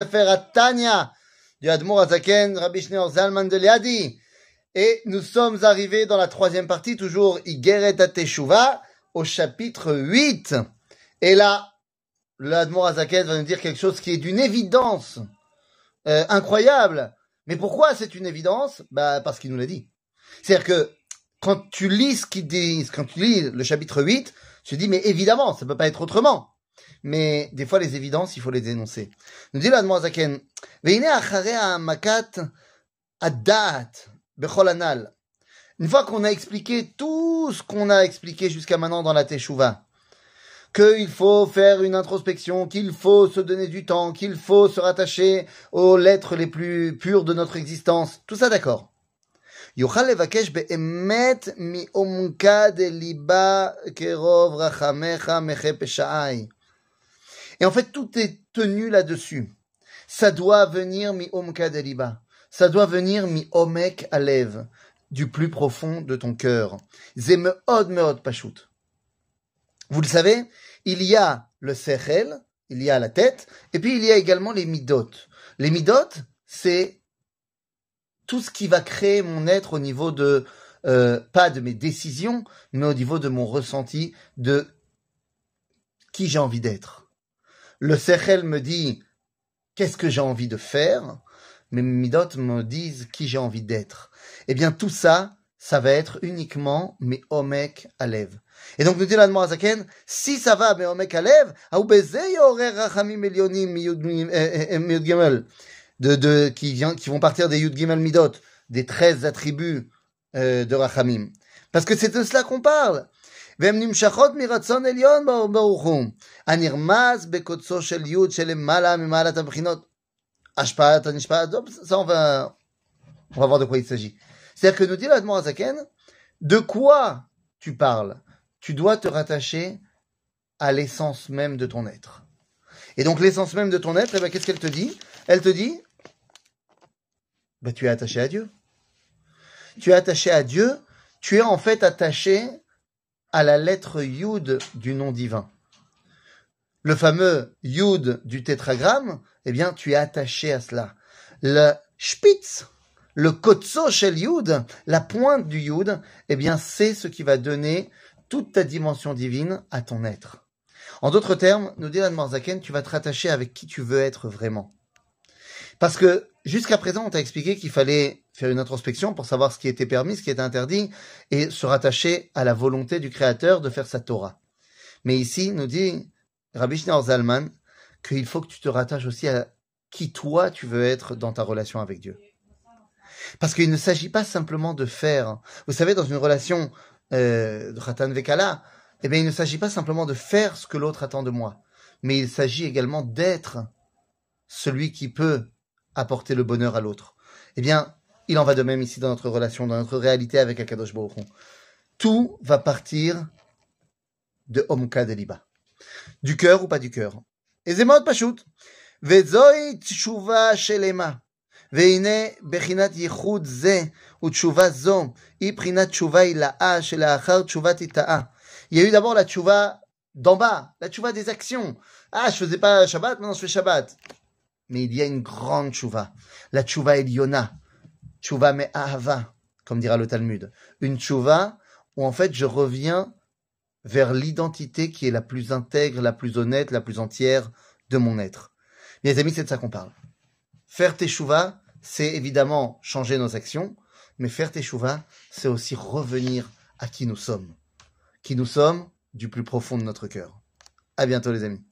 Du Rabbi Zalman de. Et nous sommes arrivés dans la troisième partie, toujours Igeret Teshuva, au chapitre 8. Et là, l'Admour Azaken va nous dire quelque chose qui est d'une évidence euh, incroyable. Mais pourquoi c'est une évidence? Bah parce qu'il nous l'a dit. C'est-à-dire que quand tu lis ce qu'il dit, quand tu lis le chapitre 8, tu te dis mais évidemment, ça peut pas être autrement mais des fois les évidences, il faut les dénoncer. Nous dit l'Admoazaken, Veine acharea makat adat bechol anal. Une fois qu'on a expliqué tout ce qu'on a expliqué jusqu'à maintenant dans la Teshuvah, qu'il faut faire une introspection, qu'il faut se donner du temps, qu'il faut se rattacher aux lettres les plus pures de notre existence, tout ça d'accord. יוכל לבקש באמת מעומקה דליבה קרוב רחמך מחה פשעי. Et en fait, tout est tenu là-dessus. Ça doit venir mi omka deliba. Ça doit venir mi omek alev, du plus profond de ton cœur. Zeme od meod pashut. Vous le savez, il y a le sechel, il y a la tête, et puis il y a également les midot. Les midot, c'est tout ce qui va créer mon être au niveau de, euh, pas de mes décisions, mais au niveau de mon ressenti, de qui j'ai envie d'être. Le Sechel me dit qu'est-ce que j'ai envie de faire, mais Midot me disent qui j'ai envie d'être. Eh bien, tout ça, ça va être uniquement mes Omek Alev. Et donc, nous dit l'Admor Azaken, si ça va, mes Omek Alev, de, de, qui, vient, qui vont partir des Yud Gimel Midot, des 13 attributs euh, de Rachamim. Parce que c'est de cela qu'on parle. והן נמשכות מרצון עליון ברוך הוא, הנרמז בקוצו של יוד שלמעלה ממעלת הבחינות. השפעת הנשפעת, ça on va, on va voir de quoi il s'agit. C'est-à-dire que nous dit l'Admor Azaken, de quoi tu parles Tu dois te rattacher à l'essence même de ton être. Et donc l'essence même de ton être, eh ben, qu'est-ce qu'elle te dit Elle te dit, ben, tu es attaché à Dieu. Tu es attaché à Dieu, tu es en fait attaché à la lettre Yud du nom divin. Le fameux Yud du tétragramme, eh bien, tu es attaché à cela. Le Spitz, le Kotso Shel Yud, la pointe du Yud, eh bien, c'est ce qui va donner toute ta dimension divine à ton être. En d'autres termes, nous dit Marzaken, tu vas te rattacher avec qui tu veux être vraiment. Parce que jusqu'à présent, on t'a expliqué qu'il fallait faire une introspection pour savoir ce qui était permis, ce qui était interdit, et se rattacher à la volonté du Créateur de faire sa Torah. Mais ici, nous dit Rabbi Zalman qu'il faut que tu te rattaches aussi à qui toi tu veux être dans ta relation avec Dieu. Parce qu'il ne s'agit pas simplement de faire. Vous savez, dans une relation euh, de Khatan Vekala, eh il ne s'agit pas simplement de faire ce que l'autre attend de moi, mais il s'agit également d'être celui qui peut apporter le bonheur à l'autre. Eh bien, il en va de même ici dans notre relation, dans notre réalité avec Akadosh Baruch Tout va partir de Omka Deliba. Du cœur ou pas du cœur. Et Zemot Pashut. וזוהי תשובה שלמה. והנה בחינת ייחוד זה ותשובה זו היא בחינת תשובה הילאה שלאחר תשובת היטאה. Il y a eu d'abord la tchouva d'en bas, la tchouva des actions. Ah, je faisais pas Shabbat, maintenant je fais Shabbat mais il y a une grande tchouva. La tchouva Eliona. Tchouva me ahava, comme dira le Talmud. Une tchouva où en fait je reviens vers l'identité qui est la plus intègre, la plus honnête, la plus entière de mon être. Mes amis, c'est de ça qu'on parle. Faire teshuva, c'est évidemment changer nos actions, mais faire teshuva, c'est aussi revenir à qui nous sommes. Qui nous sommes du plus profond de notre cœur. À bientôt les amis.